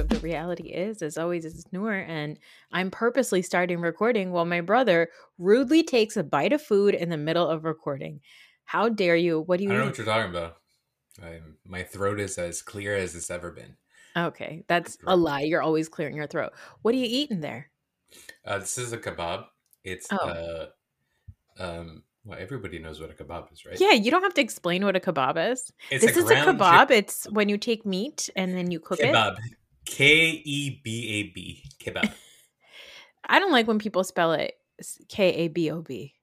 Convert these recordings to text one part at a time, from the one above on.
Of The Reality Is. As always, it's Noor, and I'm purposely starting recording while my brother rudely takes a bite of food in the middle of recording. How dare you? What do you? I don't know what you're talking about. I'm, my throat is as clear as it's ever been. Okay, that's a lie. You're always clearing your throat. What are you eating there? Uh, this is a kebab. It's Oh. uh, um, well, everybody knows what a kebab is, right? Yeah, you don't have to explain what a kebab is. it's this is a kebab. It's when you take meat and then you cook it. kebab. K e b a b. Kebab. I don't like when people spell it K A B O B.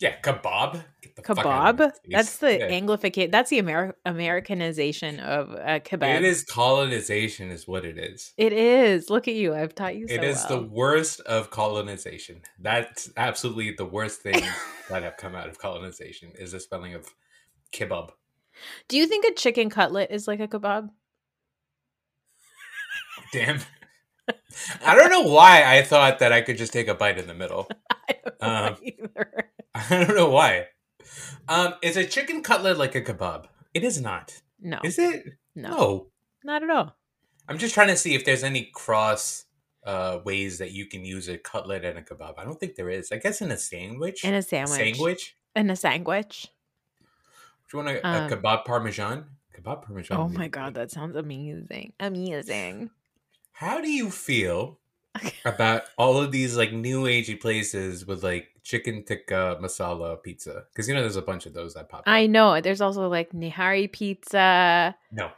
yeah, kebab. Get the fuck out of Kebab. That's the Yeah. Anglificate. That's the Amer- Americanization of uh, kebab. It is colonization, is what it is. It is. Look at you. I've taught you so It is well. the worst of colonization. That's absolutely the worst thing that have come out of colonization is the spelling of kebab. Do you think a chicken cutlet is like a kebab? Damn. I don't know why I thought that I could just take a bite in the middle. I don't know Um, either. I don't know why. Um, is a chicken cutlet like a kebab? It is not. No, Is it? no, No. not at all. I'm just trying to see if there's any cross uh, ways that you can use a cutlet and a kebab. I don't think there is. I guess in a sandwich. In a sandwich. Sandwich. In a sandwich. Do you want a, Um, a kebab parmesan? Kebab parmesan. Oh my god, that sounds amazing. Amazing. How do you feel about all of these like new agey places with like chicken tikka masala pizza? Because you know there's a bunch of those that pop. up. I know. There's also like Nihari pizza. no.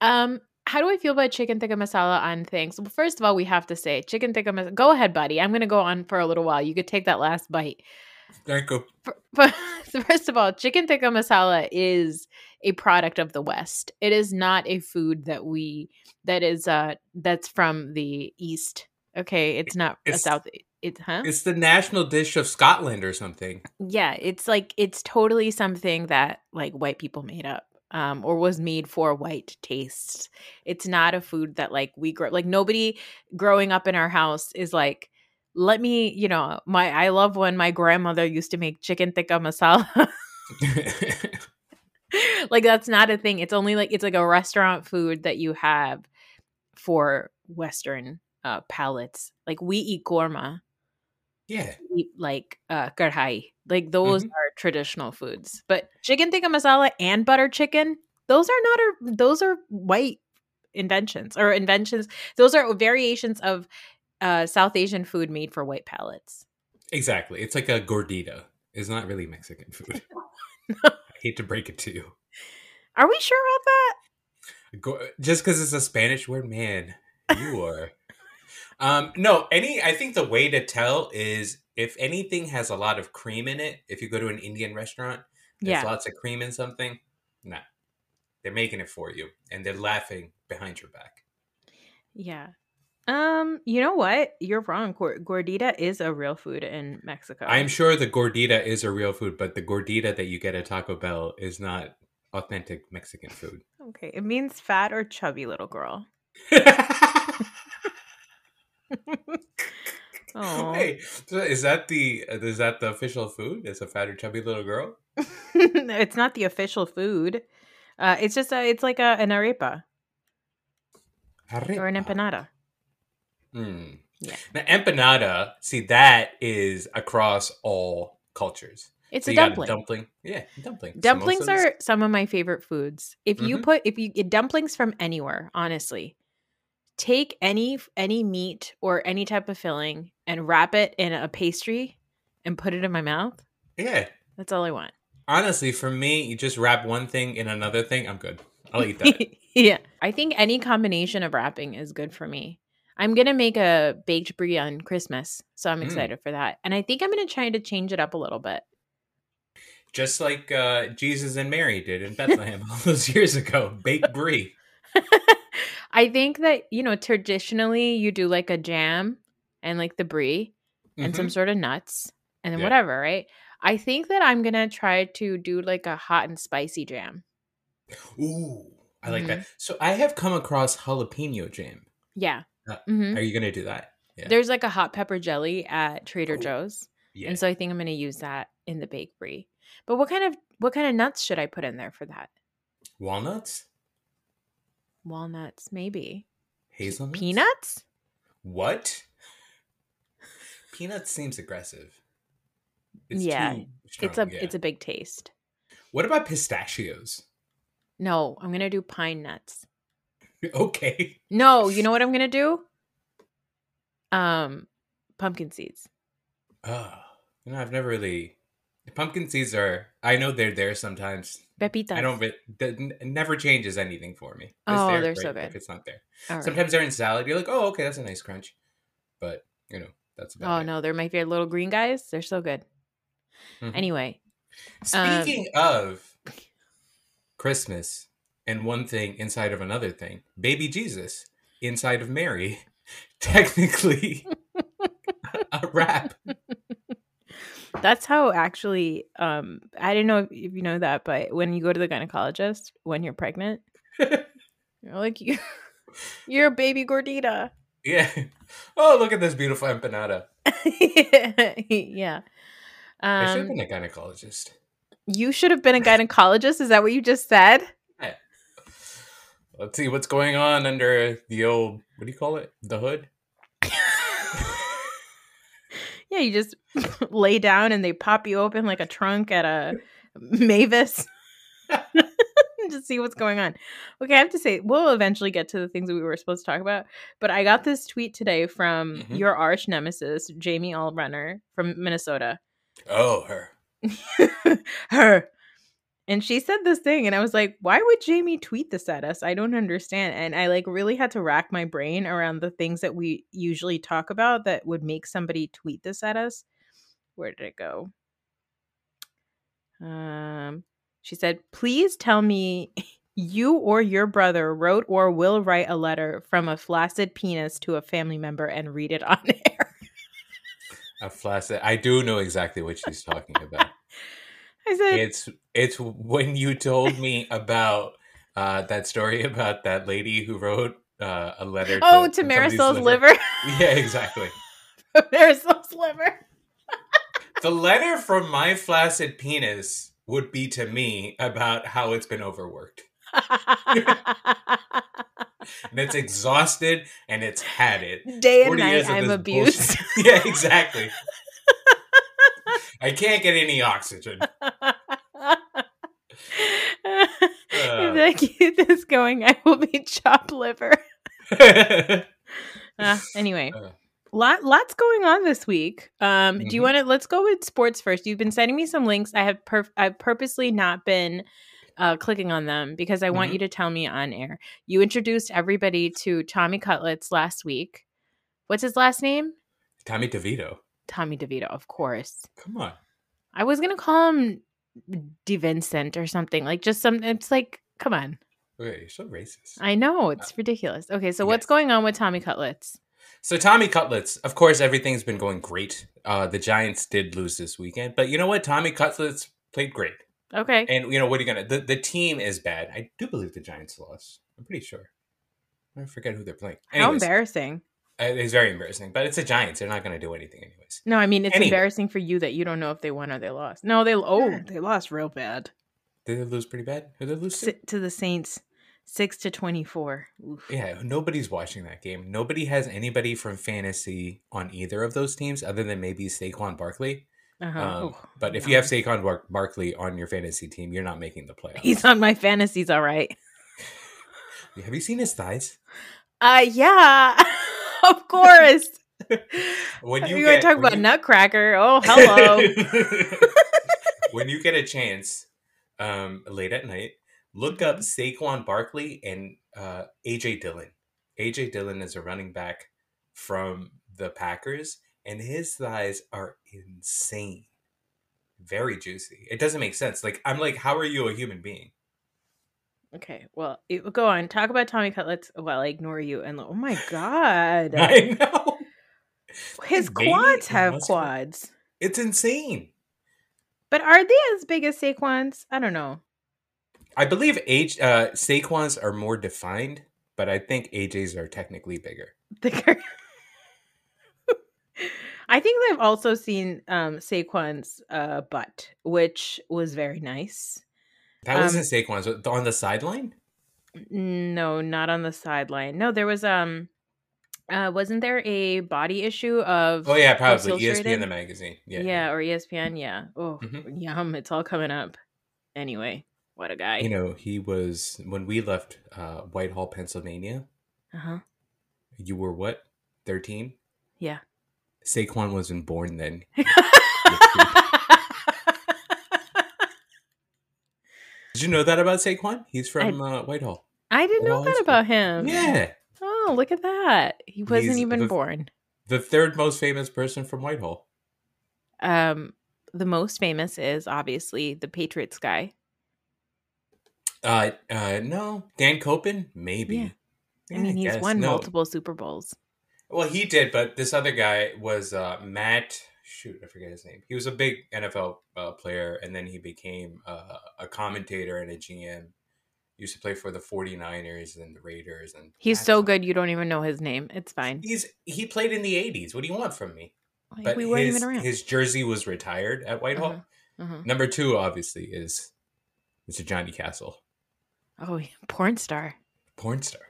Um, how do I feel about chicken tikka masala on things? Well, first of all, we have to say chicken tikka masala. Go ahead, buddy. I'm gonna go on for a little while. You could take that last bite. Thank you. F- But first of all, chicken tikka masala is a product of the West. It is not a food that we that is uh that's from the East. Okay, it's not a South. It huh? It's the national dish of Scotland or something. Yeah, it's like it's totally something that like white people made up. Um, or was made for white tastes. It's not a food that like we grow like nobody growing up in our house is like, let me, you know, my I love when my grandmother used to make chicken tikka masala. like that's not a thing. It's only like it's like a restaurant food that you have for Western uh palates. Like we eat korma, yeah. we eat like uh karhai. Like those are traditional foods. But chicken tikka masala and butter chicken, those are not our those are white inventions or inventions. Those are variations of uh South Asian food made for white palates. Exactly. It's like a gordita. It's not really Mexican food. I hate to break it to you. Are we sure about that? Go- just because it's a Spanish word, man, you are. um, no, any. I think the way to tell is if anything has a lot of cream in it. If you go to an Indian restaurant, there's Yeah. lots of cream in something. Nah, they're making it for you, and they're laughing behind your back. Yeah. Um, you know what? You're wrong. Gor- gordita is a real food in Mexico. I'm sure the gordita is a real food, but the gordita that you get at Taco Bell is not authentic Mexican food. okay. It means fat or chubby little girl. Oh, Hey, so is that the is that the official food? Is a fat or chubby little girl? it's not the official food Uh, it's just a, it's like a, an arepa or an empanada. Mm. Yeah. Now, empanada, see, that is across all cultures. It's So a you got dumpling. dumpling. Yeah, dumpling. Dumplings Samosas. are some of my favorite foods. If you Mhm. put if you get dumplings from anywhere, honestly, take any any meat or any type of filling and wrap it in a pastry and put it in my mouth. Yeah. That's all I want. Honestly, for me, you just wrap one thing in another thing. I'm good. I'll eat that. yeah. I think any combination of wrapping is good for me. I'm gonna make a baked brie on Christmas, so I'm Mm. excited for that. And I think I'm gonna try to change it up a little bit. just like uh, Jesus and Mary did in Bethlehem all those years ago. Baked brie. I think that you know traditionally you do like a jam and like the brie and some Mhm. sort of nuts and then Yeah. whatever, right? I think that I'm gonna try to do like a hot and spicy jam. Ooh, I like Mhm. that. So I have come across jalapeno jam. Yeah. Uh, hmm Are you gonna do that? Yeah. There's like a hot pepper jelly at Trader Ooh. Joe's, Yeah. and so I think I'm gonna use that in the baked brie. But what kind of what kind of nuts should I put in there for that? Walnuts, Walnuts, maybe. hazelnuts, Peanuts? What? Peanuts seems aggressive. Yeah, too It's a yeah. it's a big taste. What about pistachios? No, I'm gonna do pine nuts. Okay. No, you know what I'm gonna do? Um, pumpkin seeds. Oh, you know, I've never really. Pumpkin seeds are. I know they're there sometimes. Pepitas. I don't. It never changes anything for me. It's Oh, there, they're so good. If it's not there, All right. sometimes they're in salad. You're like, oh, okay, that's a nice crunch, but you know, that's about Oh it. no, they're my favorite little green guys. They're so good. Mhm. Anyway, um, Speaking of Christmas and one thing inside of another thing, baby Jesus inside of Mary, technically a rap. that's how actually. Um, I didn't know if you know that, but when you go to the gynecologist when you're pregnant, you're like you, you're a baby gordita. Yeah. Oh, look at this beautiful empanada. yeah. I should have Um, been a gynecologist. you should have been a gynecologist. Is that what you just said? Let's see what's going on under the old what do you call it? The hood? Yeah, you just lay down and they pop you open like a trunk at a Mavis. just see what's going on. Okay, I have to say, we'll eventually get to the things that we were supposed to talk about. But I got this tweet today from Mhm. your arch nemesis, Jamie Allrunner from Minnesota. Oh, her. Her. And she said this thing, and I was like, why would Jamie tweet this at us? I don't understand. And I like really had to rack my brain around the things that we usually talk about that would make somebody tweet this at us. Where did it go? Um, she said, please tell me you or your brother wrote or will write a letter from a flaccid penis to a family member and read it on air. A flaccid. I do know exactly what she's talking about. I said, it's it's when you told me about uh, that story about that lady who wrote uh, a letter. oh, to somebody's Marisol's liver. Yeah, exactly. Marisol's liver. The letter from my flaccid penis would be to me about how it's been overworked. And it's exhausted and it's had it. Day and night, I'm abused. yeah, exactly. I can't get any oxygen. if I keep this going, I will be chopped liver. Uh, anyway, Uh. lot lots going on this week. Um, do you Mhm. want to? Let's go with sports first. You've been sending me some links. I have perf- I've purposely not been uh, clicking on them because I want Mhm. you to tell me on air. You introduced everybody to Tommy Cutlets last week. What's his last name? Tommy DeVito. Tommy DeVito, of course. Come on. I was gonna call him DeVincent or something like just some. It's like, come on. Okay, you're so racist. I know it's ridiculous. Okay, so what's going on with Tommy Cutlets? So Tommy Cutlets, of course, everything's been going great. Uh, the Giants did lose this weekend, but you know what? Tommy Cutlets played great, Okay, and you know what are you gonna? The, the team is bad. I do believe the Giants lost. I'm pretty sure. I forget who they're playing. how embarrassing. It's very embarrassing, but it's the Giants. They're not going to do anything anyways. No, I mean it's Anyway. embarrassing for you that you don't know if they won or they lost. No, they oh Yeah. they lost real bad. Did they lose pretty bad? Who did they lose to? To the Saints, six to twenty four. Yeah, nobody's watching that game. Nobody has anybody from fantasy on either of those teams other than maybe Saquon Barkley. Uh-huh. Um, Oh, but if no. you have Saquon Bar- Barkley on your fantasy team, you're not making the playoffs. he's on my fantasies, all right. Have you seen his thighs? Uh, yeah, of course. When you get- to talk about you- Nutcracker? Oh, hello. when you get a chance, um, late at night, look up Mm-hmm. Saquon Barkley and uh, AJ Dillon. AJ Dillon is a running back from the Packers, and his thighs are insane. Very juicy. It doesn't make sense. Like I'm like, how are you a human being? Okay, well, it- go on. Talk about Tommy Cutlets while I ignore you. And oh my god, I know. his quads have quads. It's insane. But are they as big as Saquon's? I don't know. I believe age uh Saquon's are more defined, but I think AJ's are technically bigger. Thicker. I think I've also seen um Saquon's uh butt, which was very nice. That Um, wasn't Saquon's on the sideline. No, not on the sideline. No, there was um uh wasn't there a body issue of Oh yeah, probably ESPN the magazine. Yeah, Yeah, or ESPN, yeah. Oh, Mhm. yum, it's all coming up. Anyway, what a guy. You know, he was when we left uh, Whitehall, Pennsylvania. uh-huh. You were what? Thirteen. Yeah. Saquon wasn't born then. Did you know that about Saquon? He's from uh, Whitehall. I didn't know that about him. Yeah, Oh, look at that. He wasn't He's even the- born. the third most famous person from Whitehall. Um, the most famous is obviously the Patriots guy. Uh, uh, no, Dan Koppen, maybe. Yeah. Yeah, I mean, he's guess. won No. multiple Super Bowls. Well, he did, but this other guy was uh, Matt. Shoot, I forget his name. He was a big NFL uh, player, and then he became uh, a commentator and a GM. Used to play for the 49ers and the Raiders, and He's so good you don't even know his name. It's fine. He's he played in the 80s. What do you want from me? But we weren't his, even around. his jersey was retired at Whitehall. Uh-huh. Uh-huh. Number two, obviously, is Mr. Johnny Castle, Oh, porn star. porn star.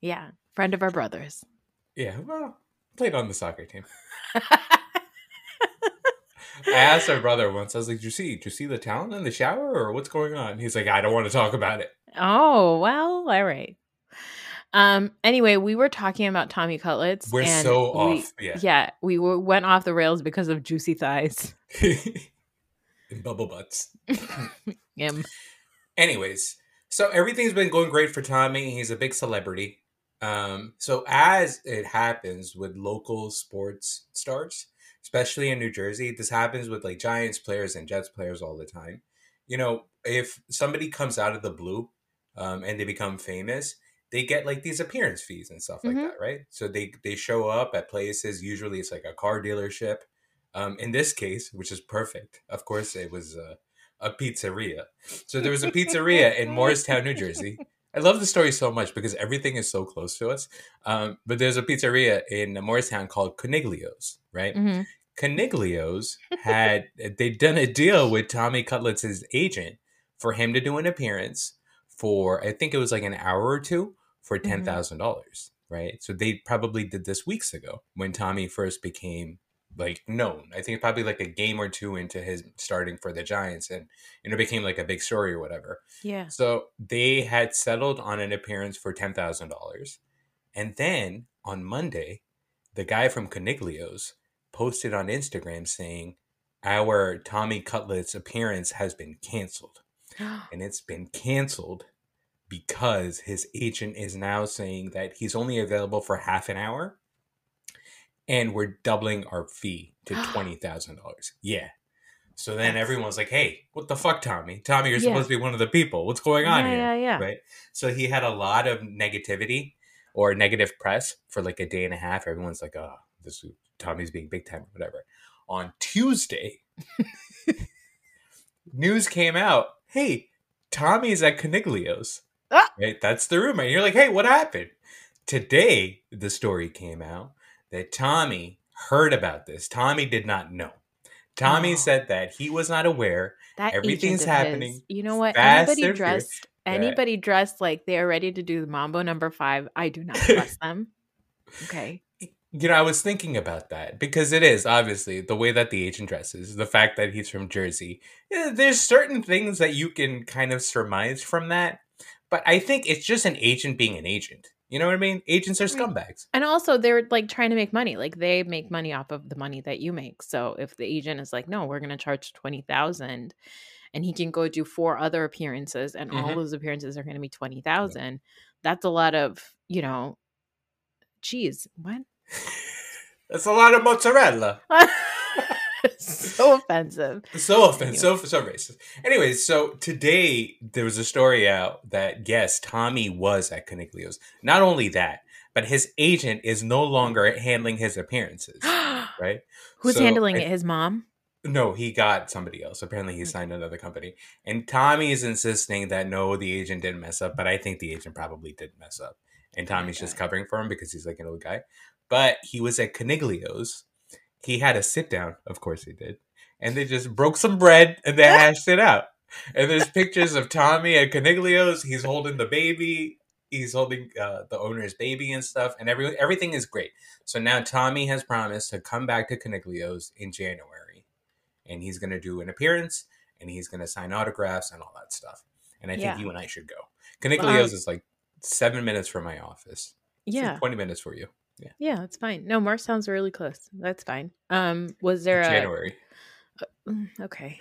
Yeah, friend of our brothers. Yeah, well, played on the soccer team. I asked my brother once. I was like, "Do you see? Do you see the talent in the shower, or what's going on?" He's like, "I don't want to talk about it." oh well, all right. Um. Anyway, we were talking about Tommy Cutlets. We're so we- off. Yeah. Yeah, we were, went off the rails because of juicy thighs. and bubble butts. Yum. Anyways, so everything's been going great for Tommy. He's a big celebrity. Um, so as it happens with local sports stars, especially in New Jersey, this happens with like Giants players and Jets players all the time. You know, if somebody comes out of the blue um, and they become famous, they get like these appearance fees and stuff like Mhm. that, right? So they they show up at places. Usually, it's like a car dealership. Um, in this case, which is perfect, of course, it was a, a pizzeria. So there was a pizzeria in Morristown, New Jersey. I love the story so much because everything is so close to us. Um, but there's a pizzeria in Morristown called Coniglio's, right? hmm Coniglio's had they'd done a deal with Tommy Cutlets' agent for him to do an appearance for I think it was like an hour or two for ten thousand dollars, right? So they probably did this weeks ago when Tommy first became like known. I think probably like a game or two into his starting for the Giants, and you know became like a big story or whatever. Yeah. So they had settled on an appearance for ten thousand dollars, and then on Monday, the guy from Coniglio's posted on Instagram saying, "Our Tommy Cutlet's appearance has been canceled, and it's been canceled because his agent is now saying that he's only available for half an hour, and we're doubling our fee to twenty thousand dollars." Yeah. So then That's- everyone's like, "Hey, what the fuck, Tommy? Tommy, you're Yeah. supposed to be one of the people. What's going on yeah, here?" yeah, yeah. right? So he had a lot of negativity or negative press for like a day and a half. Everyone's like, "Oh, this Tommy's being big time, or whatever." On Tuesday, news came out. Hey, Tommy's at Coniglio's. Ah! Right, that's the rumor. And you're like, "Hey, what happened?" Today, the story came out that Tommy heard about this. Tommy did not know. Tommy Oh. said that he was not aware. That Everything's happening his- You know what? Anybody dressed Yeah. anybody dressed like they are ready to do the Mambo number five, I do not trust them. Okay. You know, I was thinking about that because it is obviously the way that the agent dresses, the fact that he's from Jersey. There's certain things that you can kind of surmise from that, but I think it's just an agent being an agent. You know what I mean? Agents are scumbags. And also they're like trying to make money. Like they make money off of the money that you make. So if the agent is like, no, we're gonna charge twenty thousand and he can go do four other appearances and all Mhm. those appearances are gonna be twenty thousand, that's a lot of, you know, cheese. What? That's a lot of mozzarella. so offensive. So offensive, so so racist. Anyways, so today there was a story out that yes, Tommy was at Coniglio's. Not only that, but his agent is no longer handling his appearances. Right? Who's So, handling I- it? His mom? No, he got somebody else. Apparently, he signed another company. And Tommy is insisting that no, the agent didn't mess up, but I think the agent probably did mess up. And oh Tommy's just covering for him because he's like an old guy. But he was at Coniglio's. He had a sit down. Of course, he did. And they just broke some bread and they hashed it out. And there's pictures of Tommy at Coniglio's. He's holding the baby. He's holding uh, the owner's baby and stuff, and every everything is great. So now Tommy has promised to come back to Coniglio's in January, and he's going to do an appearance, and he's going to sign autographs and all that stuff. And I think Yeah. you and I should go. Coniglio's Um, is like seven minutes from my office. It's like Yeah. twenty minutes for you. Yeah, yeah, that's fine. No, Mars sounds really close. That's fine. Um, was there a January. Mm, okay.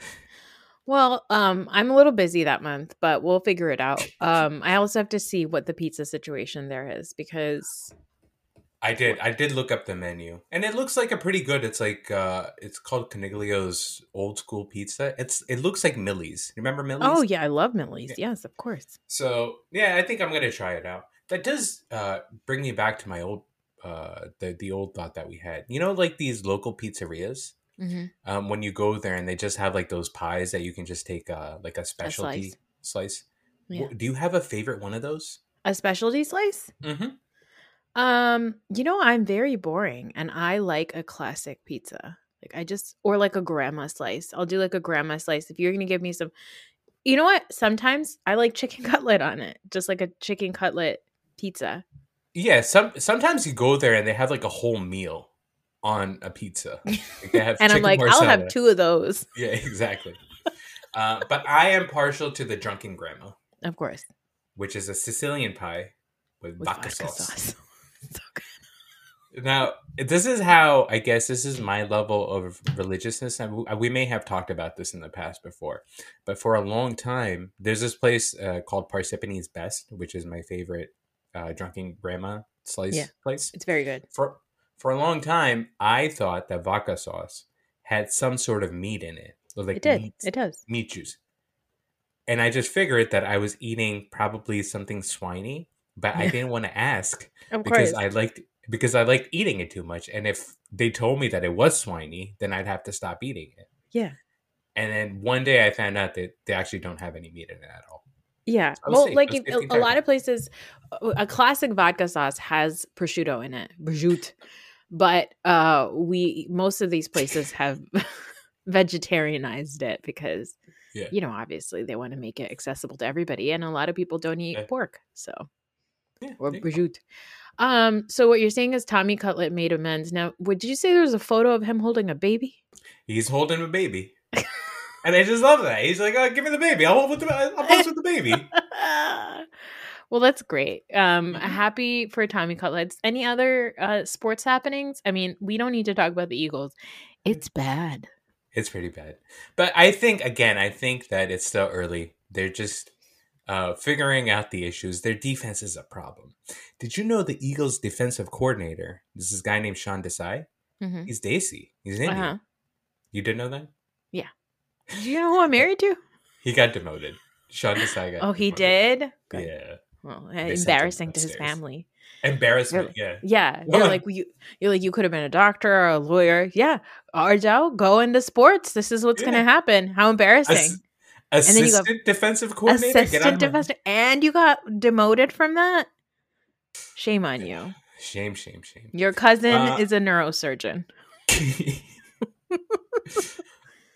Well, um, I'm a little busy that month, but we'll figure it out. Um, I also have to see what the pizza situation there is because I did. I did look up the menu, and it looks like a pretty good. It's like uh, it's called Coniglio's Old School Pizza. It's it looks like Millie's. Remember Millie's? oh yeah, I love Millie's. Yeah. Yes, of course. So yeah, I think I'm gonna try it out. That does uh, bring me back to my old uh, the the old thought that we had. You know, like these local pizzerias. Hmm Um, when you go there and they just have like those pies that you can just take uh, like a specialty slice. slice. Yeah. Do you have a favorite one of those? A specialty slice. Mm-hmm. Um, you know, I'm very boring, and I like a classic pizza. Like I just or like a grandma slice. I'll do like a grandma slice. If you're gonna give me some, you know what? Sometimes I like chicken cutlet on it, just like a chicken cutlet pizza. Yeah. Some sometimes you go there and they have like a whole meal on a pizza. Like and I'm like, I'll have two of those. Yeah, exactly. uh, but I am partial to the drunken grandma, Of course. which is a Sicilian pie with, With vodka, vodka sauce. sauce. so good. Now, this is how I guess this is my level of religiousness. And we- may have talked about this in the past before, but for a long time, there's this place uh, called Parsippany's Best, which is my favorite uh, drunken grandma slice Yeah. place. It's very good. For for a long time, I thought that vodka sauce had some sort of meat in it, like it did. meat, It does. meat juice. And I just figured that I was eating probably something swiney, but I didn't want to ask because course. I liked because I liked eating it too much. And if they told me that it was swiney, then I'd have to stop eating it. yeah. And then one day I found out that they actually don't have any meat in it at all. Yeah. Well, safe. like a, a lot of places, a a classic vodka sauce has prosciutto in it, prosciutto. But uh, we most of these places have vegetarianized it because, Yeah. you know, obviously they want to make it accessible to everybody, and a lot of people don't eat Yeah. pork, so Yeah, or there you go. prosciutto. Um. So what you're saying is Tommy Cutlet made amends. Now, would you say there was a photo of him holding a baby? He's holding a baby. and I just love that. He's like, oh, give me the baby. I'll hold with the I'll pose with the baby. well, that's great. Um, Mhm. happy for Tommy Cutlets. Any other uh, sports happenings? I mean, we don't need to talk about the Eagles. It's bad. It's pretty bad. But I think again, I think that it's still early. They're just uh, figuring out the issues. Their defense is a problem. Did you know the Eagles' defensive coordinator? This is a guy named Sean Desai. hmm He's Desi. He's Indian. Uh-huh. You didn't know that? Yeah. Do you know who I'm married to? He got demoted. Sean Desai got. Oh, he demoted. did. Good. Yeah. Well, him embarrassing to his family. Embarrassment. Yeah. Yeah, you're like you. You're like you could have been a doctor or a lawyer. Yeah, Arjo, go into sports. This is what's Yeah. going to happen. How embarrassing! Ass- then you go, assistant defensive coordinator. Assistant defensive, and you got demoted from that. Shame on you. Shame, shame, shame. Your cousin Uh, is a neurosurgeon.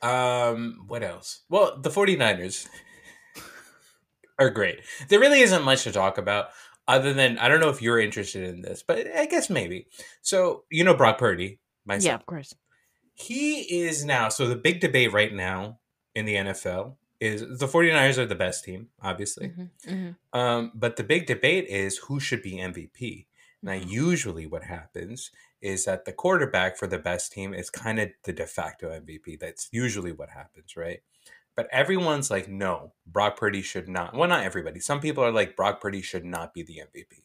Um, what else? Well, the 49ers are great. There really isn't much to talk about other than I don't know if you're interested in this, but I guess maybe. So, you know Brock Purdy, my Yeah, son. of course. He is now so the big debate right now in the NFL is the 49ers are the best team, obviously. Mhm, mhm. Um, but the big debate is who should be MVP. Now, Mhm. usually what happens is that the quarterback for the best team is kind of the de facto MVP. That's usually what happens, right? But everyone's like, no, Brock Purdy should not. Well, not everybody. Some people are like, Brock Purdy should not be the MVP,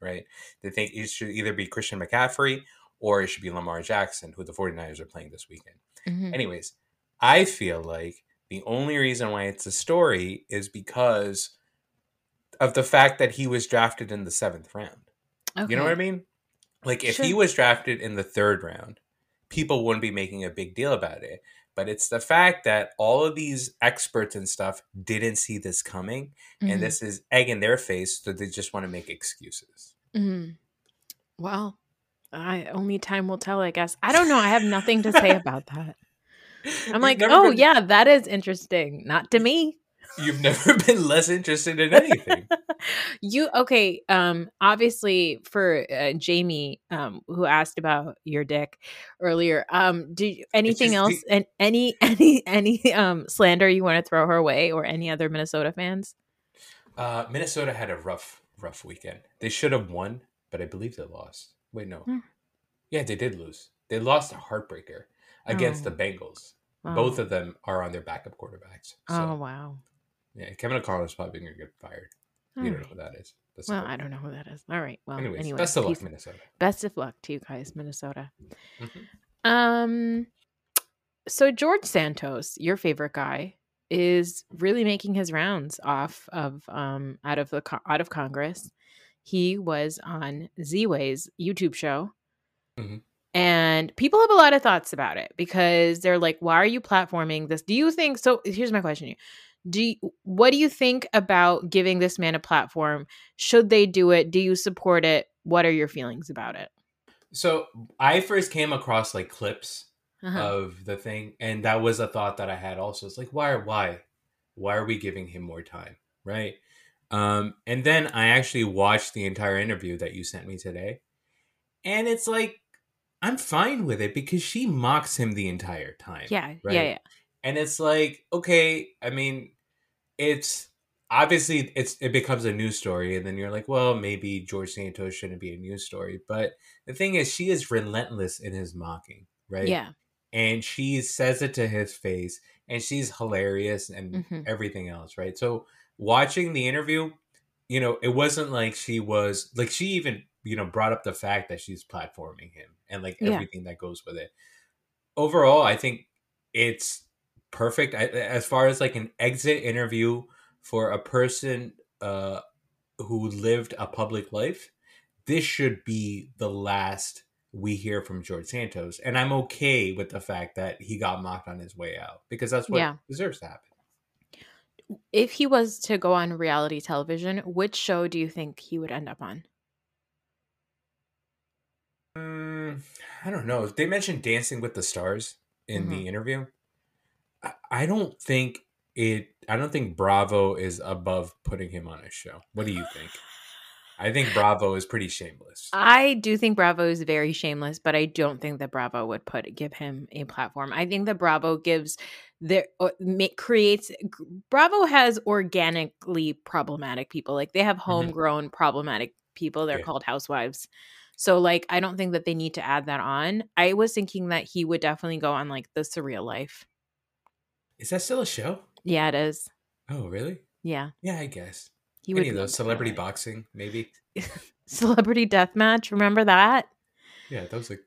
right? They think it should either be Christian McCaffrey or it should be Lamar Jackson, who the 49ers are playing this weekend. Mhm. Anyways, I feel like the only reason why it's a story is because of the fact that he was drafted in the seventh round. You know what I mean? Like if he was drafted in the third round, people wouldn't be making a big deal about it. But it's the fact that all of these experts and stuff didn't see this coming, Mhm. and this is egg in their face, so they just want to make excuses. Mhm. Well, I only time will tell, I guess. I don't know. I have nothing to say about that. I'm like, oh been- yeah, that is interesting. Not to me. You've never been less interested in anything. you okay? Um, obviously for uh, Jamie, um, who asked about your dick earlier. Um, do you, anything else? And any any any um slander you want to throw her way, or any other Minnesota fans? Uh, Minnesota had a rough, rough weekend. They should have won, but I believe they lost. Wait, no. Hmm. Yeah, they did lose. They lost a heartbreaker against Oh. the Bengals. Wow. Both of them are on their backup quarterbacks. So, Oh wow. Yeah, Kevin O'Connell is probably going to get fired. All you don't know who that is. That's Well, cool. I don't know who that is. All right. Well, Anyways, anyway, best of luck, Minnesota. Best of luck to you guys, Minnesota. Mhm. Um, so George Santos, your favorite guy, is really making his rounds off of um out of the out of Congress. He was on Ziwe's YouTube show. Mhm. And people have a lot of thoughts about it because they're like, why are you platforming this? Do you think so? Here's my question to you. Do you, what do you think about giving this man a platform? Should they do it? Do you support it? What are your feelings about it? So I first came across like clips Uh-huh. of the thing, and that was a thought that I had also. It's like, why? Why? Why are we giving him more time? Right. Um, and then I actually watched the entire interview that you sent me today, and it's like I'm fine with it because she mocks him the entire time. yeah, right? yeah, yeah. and it's like okay i mean it's obviously it's it becomes a news story and then you're like well maybe george santos shouldn't be a news story but the thing is she is relentless in his mocking right Yeah. and she says it to his face and she's hilarious and Mhm. everything else right so watching the interview you know it wasn't like she was like she even you know brought up the fact that she's platforming him and like Yeah. everything that goes with it overall i think it's perfect I, as far as like an exit interview for a person uh who lived a public life this should be the last we hear from George Santos. And I'm okay with the fact that he got mocked on his way out because that's what Yeah. deserves to happen. If he was to go on reality television, which show do you think he would end up on? Mm, I don't know. They mentioned Dancing with the Stars in the interview. I, don't think it. I don't think Bravo is above putting him on a show. What do you think? I think Bravo is pretty shameless. I do think Bravo is very shameless, but I don't think that Bravo would put give him a platform. I think that Bravo gives their ma- creates Bravo has organically problematic people. Like they have mm-hmm. homegrown problematic people. They're Yeah. called housewives. So like I don't think that they need to add that on. I was thinking that he would definitely go on like the surreal life. Is that still a show? Yeah, it is. Oh, really? Yeah. Yeah, I guess. He Any would of those celebrity boxing, maybe. Celebrity death match. Remember that? Yeah, that was like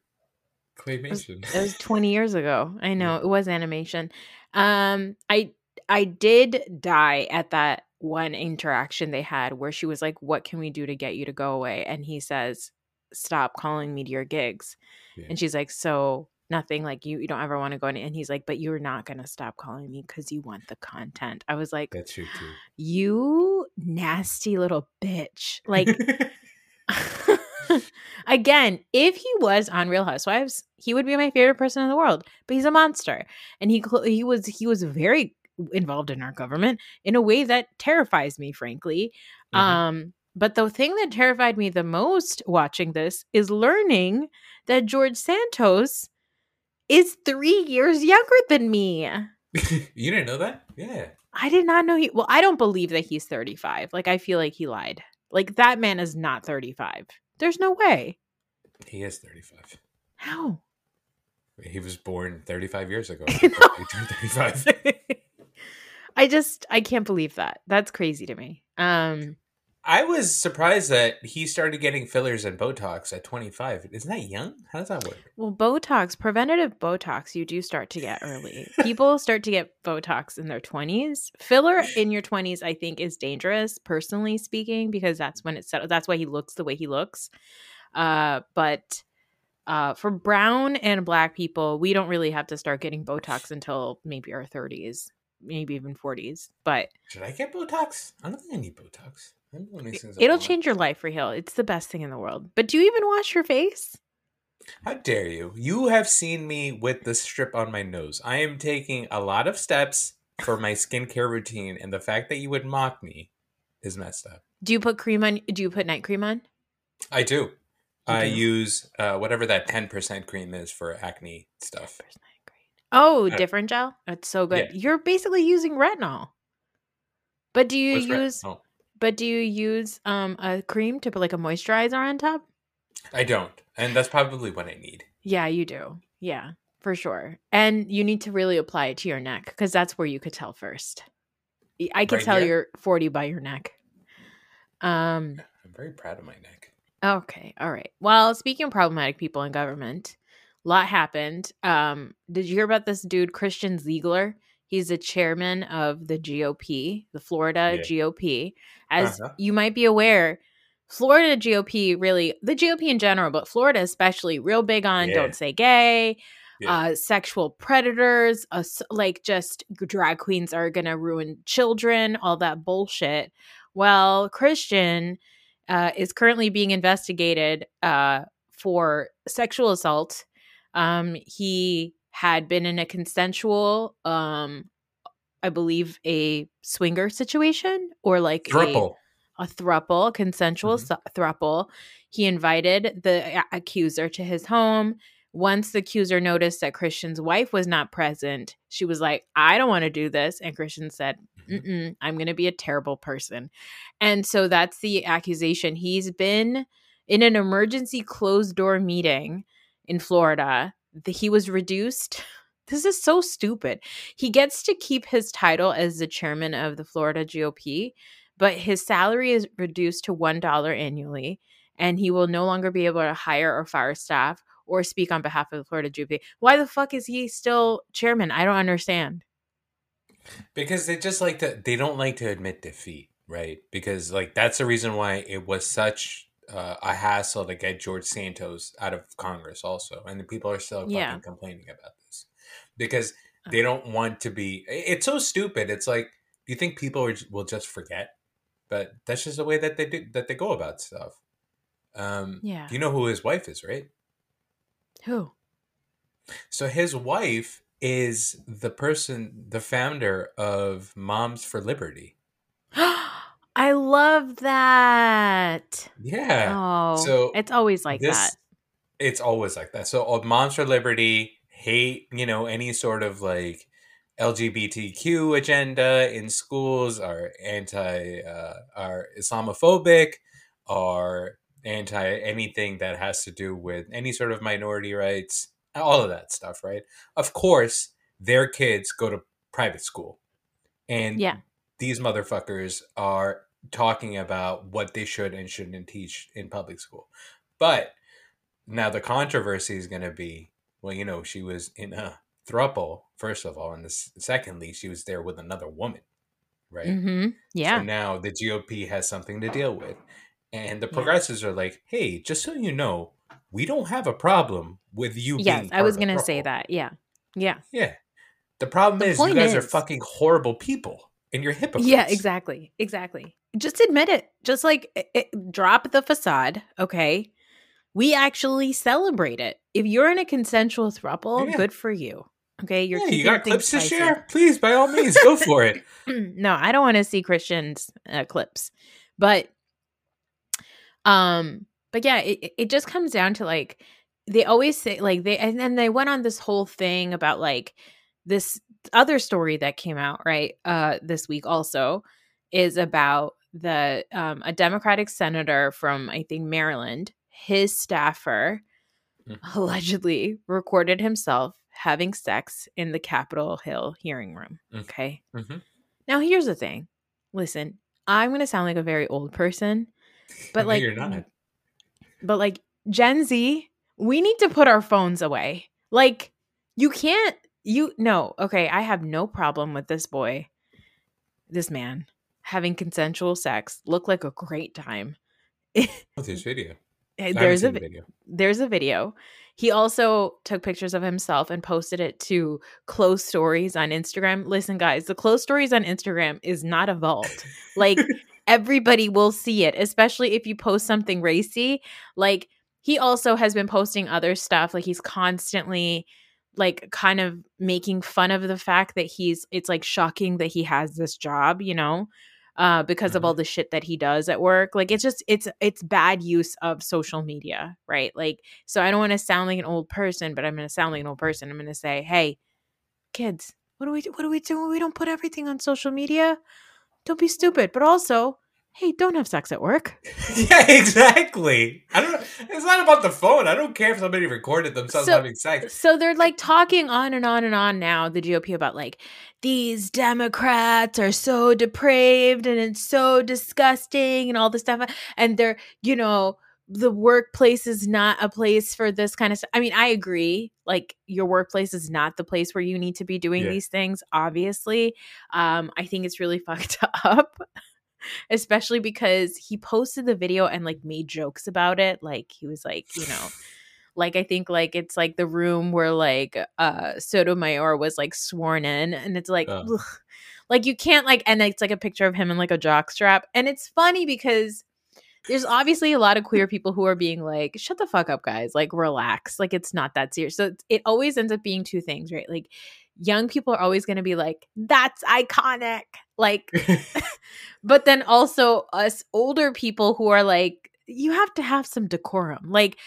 was- claymation. It was 20 years ago. I know it was animation. Um, I I did die at that one interaction they had where she was like, "What can we do to get you to go away?" And he says, "Stop calling me to your gigs." Yeah. And she's like, "So nothing like you you don't ever want to go in." And he's like, "But you're not gonna stop calling me because you want the content." I was like, That's true too. "You nasty little bitch!" Like. Again, if he was on Real Housewives, he would be my favorite person in the world. But he's a monster, and he he was he was very involved in our government in a way that terrifies me, frankly. Mm-hmm. Um, but the thing that terrified me the most watching this is learning that George Santos is three years younger than me. you didn't know that? Yeah. I did not know he. Well, I don't believe that he's 35. Like, I feel like he lied. Like, that man is not 35. There's no way. He is 35. How? He was born 35 years ago. he turned 35. I just, I can't believe that. That's crazy to me. Um, I was surprised that he started getting fillers and Botox at 25. Isn't that young? How does that work? Well, Botox, preventative Botox, you do start to get early. People start to get Botox in their 20s. Filler in your 20s, I think, is dangerous, personally speaking, because that's when it's set. That's why he looks the way he looks. Uh, but uh, for brown and black people, we don't really have to start getting Botox until maybe our 30s, maybe even 40s. But should I get Botox? I don't think I need Botox. It'll change your life, Raheel. It's the best thing in the world. But do you even wash your face? How dare you? You have seen me with the strip on my nose. I am taking a lot of steps for my skincare routine, and the fact that you would mock me is messed up. Do you put cream on? Do you put night cream on? I do. I use uh, whatever that ten percent cream is for acne stuff. Oh, different gel. That's so good. Yeah. You're basically using retinol. But do you What's use? Retinol? But do you use um a cream to put like a moisturizer on top? I don't. And that's probably what I need. Yeah, you do. Yeah, for sure. And you need to really apply it to your neck because that's where you could tell first. I could right tell here? you're 40 by your neck. Um I'm very proud of my neck. Okay. All right. Well, speaking of problematic people in government, a lot happened. Um, did you hear about this dude, Christian Ziegler? He's the chairman of the GOP, the Florida yeah. GOP. As uh-huh. you might be aware, Florida GOP really, the GOP in general, but Florida especially, real big on yeah. don't say gay, yeah. uh, sexual predators, uh, like just drag queens are going to ruin children, all that bullshit. Well, Christian uh, is currently being investigated uh, for sexual assault. Um, he had been in a consensual um I believe a swinger situation or like thruple. A, a thruple, consensual mm-hmm. thruple. He invited the accuser to his home. Once the accuser noticed that Christian's wife was not present, she was like, I don't want to do this. And Christian said, mm I'm going to be a terrible person. And so that's the accusation. He's been in an emergency closed door meeting in Florida the, he was reduced. This is so stupid. He gets to keep his title as the chairman of the Florida GOP, but his salary is reduced to $1 annually, and he will no longer be able to hire or fire staff or speak on behalf of the Florida GOP. Why the fuck is he still chairman? I don't understand. Because they just like to, they don't like to admit defeat, right? Because, like, that's the reason why it was such uh, a hassle to get George Santos out of Congress, also, and the people are still yeah. fucking complaining about this because they don't want to be. It's so stupid. It's like, do you think people will just forget? But that's just the way that they do that they go about stuff. Um, yeah. You know who his wife is, right? Who? So his wife is the person, the founder of Moms for Liberty. I love that. Yeah. Oh, so it's always like this, that. It's always like that. So uh, Moms for Liberty hate, you know, any sort of like LGBTQ agenda in schools, are anti, uh, are Islamophobic, are anti anything that has to do with any sort of minority rights, all of that stuff, right? Of course, their kids go to private school. And yeah. these motherfuckers are talking about what they should and shouldn't teach in public school. But now the controversy is going to be well, you know, she was in a thruple, first of all, and secondly, she was there with another woman, right? Mm-hmm. Yeah. So now the GOP has something to deal with. And the progressives yeah. are like, hey, just so you know, we don't have a problem with you yes, I was going to say that. Yeah. Yeah. Yeah. The problem the is you guys is, are fucking horrible people and you're hypocrites. Yeah, exactly. Exactly just admit it. Just like it, it, drop the facade, okay? we actually celebrate it. If you're in a consensual throuple, Yeah. good for you. Okay, you're Yeah, you got clips to share? Please, by all means, go for it. no, I don't want to see Christians uh, clips, but um, but yeah, it- it just comes down to like they always say like they and then they went on this whole thing about like this other story that came out right uh this week also is about the um a Democratic senator from I think Maryland, his staffer Mhm. allegedly recorded himself having sex in the Capitol Hill hearing room. Mm. Okay. Mhm. Now here's the thing. Listen, I'm gonna sound like a very old person, but like you're not. but like Gen Z, we need to put our phones away. Like you can't you no, okay, I have no problem with this boy, this man having consensual sex. Look like a great time. What's this video? Eh, there's a the video. there's a video. He also took pictures of himself and posted it to close stories on Instagram. Listen, guys, the close stories on Instagram is not a vault. Like everybody will see it, especially if you post something racy. Like he also has been posting other stuff. Like he's constantly like kind of making fun of the fact that he's it's like shocking that he has this job, you know? Uh, because of Mhm. all the shit that he does at work. Like it's just it's it's bad use of social media, right? Like so I don't want to sound like an old person, but I'm going to sound like an old person. I'm going to say, "Hey, kids, what do we do? What do we do when we don't put everything on social media? Don't be stupid, but also, hey, don't have sex at work." yeah, exactly. I don't. It's not about the phone. I don't care if somebody recorded themselves So- having sex. So they're like talking on and on and on now, the GOP about like these Democrats are so depraved and it's so disgusting and all this stuff. And they're, you know, the workplace is not a place for this kind of stuff. I mean, I agree. Like your workplace is not the place where you need to be doing Yeah. these things, obviously. Um, I think it's really fucked up. Especially because he posted the video and like made jokes about it. Like he was like, you know, like I think like it's like the room where like uh Sotomayor was like sworn in and it's like Oh. like you can't like and it's like a picture of him in like a jock strap and it's funny because there's obviously a lot of queer people who are being like shut the fuck up guys like relax like it's not that serious so it always ends up being two things right like young people are always going to be like that's iconic like but then also us older people who are like you have to have some decorum like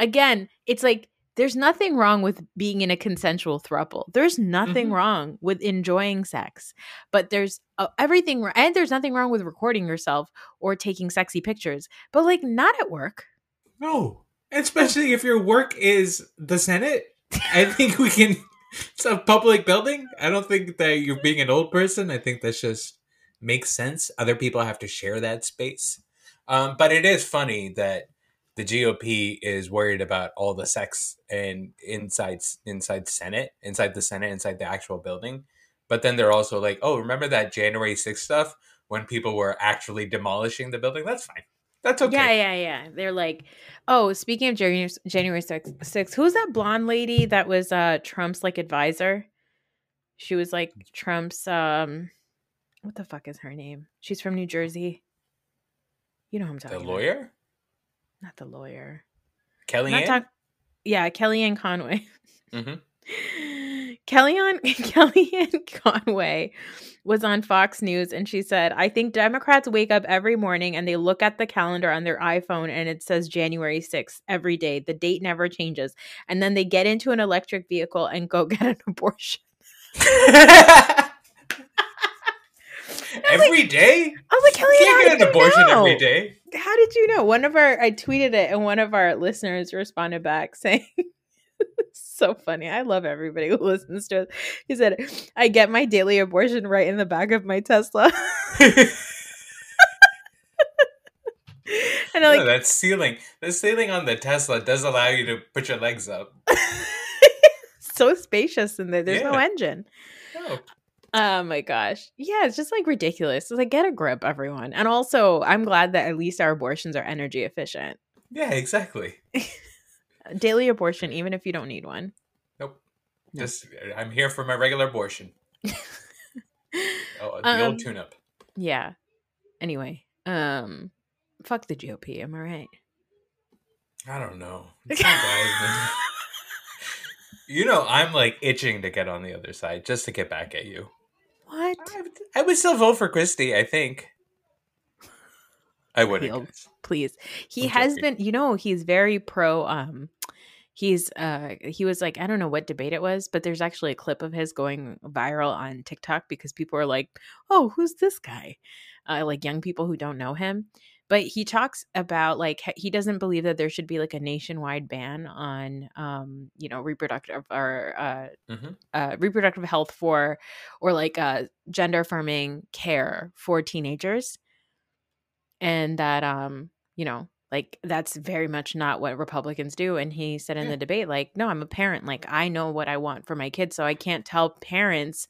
again it's like there's nothing wrong with being in a consensual throuple there's nothing Mhm. wrong with enjoying sex but there's uh, everything and there's nothing wrong with recording yourself or taking sexy pictures but like not at work No, especially if your work is the Senate. I think we can. It's a public building. I don't think that you're being an old person. I think that's just makes sense. Other people have to share that space. Um, but it is funny that the GOP is worried about all the sex and inside inside Senate, inside the Senate, inside the actual building. But then they're also like, oh, remember that January 6th stuff when people were actually demolishing the building? That's fine. That's okay. yeah yeah yeah they're like oh speaking of january january 6th, 6th who's that blonde lady that was uh trump's like advisor she was like trump's um what the fuck is her name she's from new jersey you know who i'm talking The about. lawyer, not the lawyer Kellyanne. Talk- yeah kellyanne conway Mhm. kellyanne kellyanne conway was on fox news and she said i think democrats wake up every morning and they look at the calendar on their iphone and it says january 6th every day the date never changes and then they get into an electric vehicle and go get an abortion every day? i was like You kellyanne can't how get an did you abortion know? every day. how did you know one of our i tweeted it and one of our listeners responded back saying so funny i love everybody who listens to it he said i get my daily abortion right in the back of my tesla and i'm no, like that ceiling. The ceiling on the Tesla does allow you to put your legs up. so spacious in there there's no engine No. oh my gosh yeah it's just like ridiculous it's like get a grip everyone and also i'm glad that at least our abortions are energy efficient Yeah, exactly. Daily abortion even if you don't need one Nope. No. Just I'm here for my regular abortion. Oh, the Um, old tune-up. Yeah. Anyway, um, fuck the GOP. Am I right? I don't know. It's not bad. you know, I'm like itching to get on the other side just to get back at you. What? I would, I would still vote for Christie. I think. I wouldn't. Please. He I'm has joking. been, you know, he's very pro um he's uh he was like I don't know what debate it was, but there's actually a clip of his going viral on TikTok because people are like, "Oh, who's this guy?" Uh like young people who don't know him. But he talks about like he- doesn't believe that there should be like a nationwide ban on um you know reproductive or uh Mhm. uh, reproductive health for or like uh, gender affirming care for teenagers and that um you know like that's very much not what republicans do and he said in the debate like no i'm a parent like i know what i want for my kids so i can't tell parents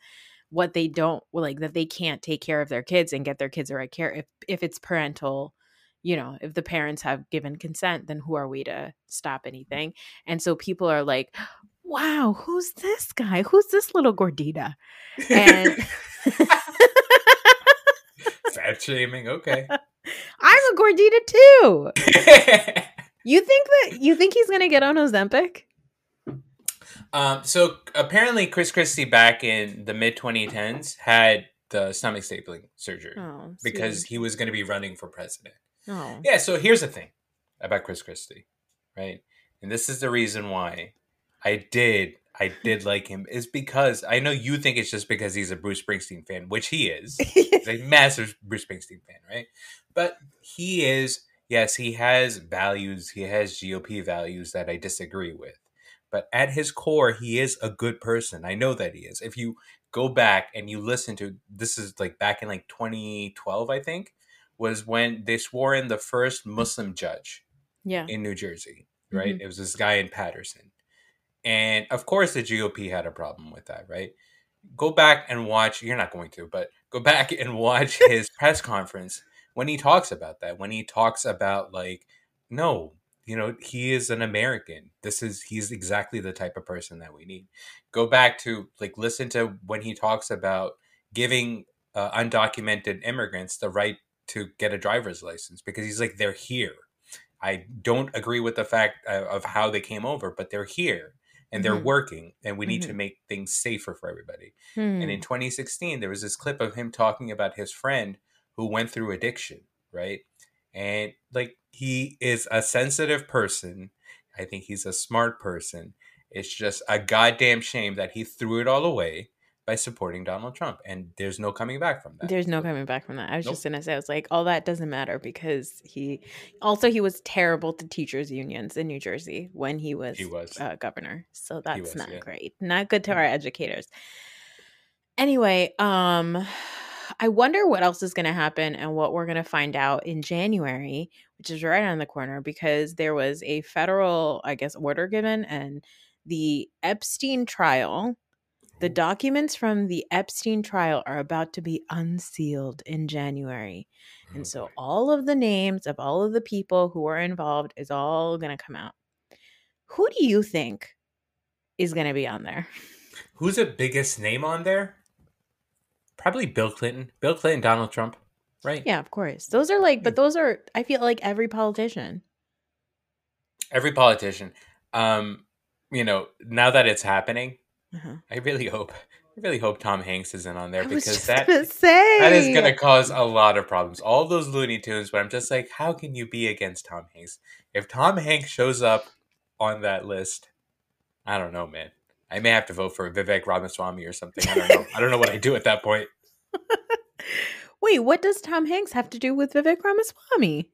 what they don't like that they can't take care of their kids and get their kids the right care if if it's parental you know if the parents have given consent then who are we to stop anything and so people are like wow who's this guy who's this little gordita and Fat shaming. Okay. i'm a gordita too you think that you think he's gonna get on ozempic um. So apparently, Chris Christie back in the mid 2010s had the stomach stapling surgery oh because he was going to be running for president. oh Yeah, so here's the thing about Chris Christie, right? And this is the reason why I did I did like him is because I know you think it's just because he's a Bruce Springsteen fan, which he is. He's a massive Bruce Springsteen fan, right? But he is yes, he has values, he has GOP values that I disagree with. But at his core, he is a good person. I know that he is. If you go back and you listen to this is like back in like 2012, I think, was when they swore in the first Muslim judge yeah in New Jersey, mm-hmm. right? It was this guy in Paterson. And of course, the GOP had a problem with that, right? Go back and watch, you're not going to, but go back and watch his press conference when he talks about that, when he talks about, like, no, you know, he is an American. This is, he's exactly the type of person that we need. Go back to, like, listen to when he talks about giving uh, undocumented immigrants the right to get a driver's license because he's like, they're here. I don't agree with the fact uh, of how they came over, but they're here and they're Mhm. working, and we need to Mhm. make things safer for everybody. Hmm. And in 2016, there was this clip of him talking about his friend who went through addiction, right? And like he is a sensitive person. I think he's a smart person. It's just a goddamn shame that he threw it all away by supporting Donald Trump, and there's no coming back from that. There's no coming back from that. I was Nope. just gonna say, I was like, all that doesn't matter because he also he was terrible to teachers unions in New Jersey when he was, He was. Uh, governor. So that's was, not yeah. great. Not good to our educators. Anyway, um, I wonder what else is gonna happen and what we're gonna find out in January, which is right on the corner, because there was a federal, I guess, order given and the Epstein trial the documents from the Epstein trial are about to be unsealed in January. Oh, And so all of the names of all of the people who are involved is all going to come out. Who do you think is going to be on there? who's the biggest name on there? Probably Bill Clinton. Bill Clinton, Donald Trump, right? Yeah, of course. Those are like, but those are, I feel like every politician. Every politician. Um, you know, now that it's happening, Uh-huh. I really hope, I really hope Tom Hanks isn't on there because that that is going to cause a lot of problems. All those Looney Tunes, but I'm just like, how can you be against Tom Hanks? If Tom Hanks shows up on that list, I don't know, man. I may have to vote for Vivek Ramaswamy or something. I don't know. I don't know what I do at that point. Wait, what does Tom Hanks have to do with Vivek Ramaswamy?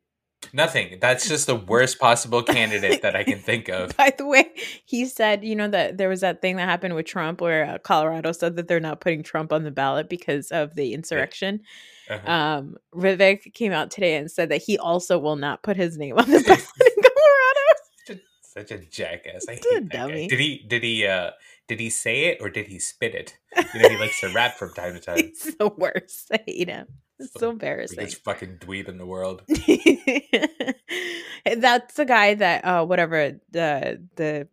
Nothing. That's just the worst possible candidate that I can think of. By the way, he said, you know, that there was that thing that happened with Trump where uh, Colorado said that they're not putting Trump on the ballot because of the insurrection. Uh-huh. Um, Vivek came out today and said that he also will not put his name on the ballot in Colorado. such, a, jackass. I hate that guy. dummy. Did he? Did he? Uh, did he say it or did he spit it? You know, he likes to rap from time to time. He's the worst. I hate him. It's so embarrassing. Biggest fucking dweeb in the world. That's the guy that uh whatever the the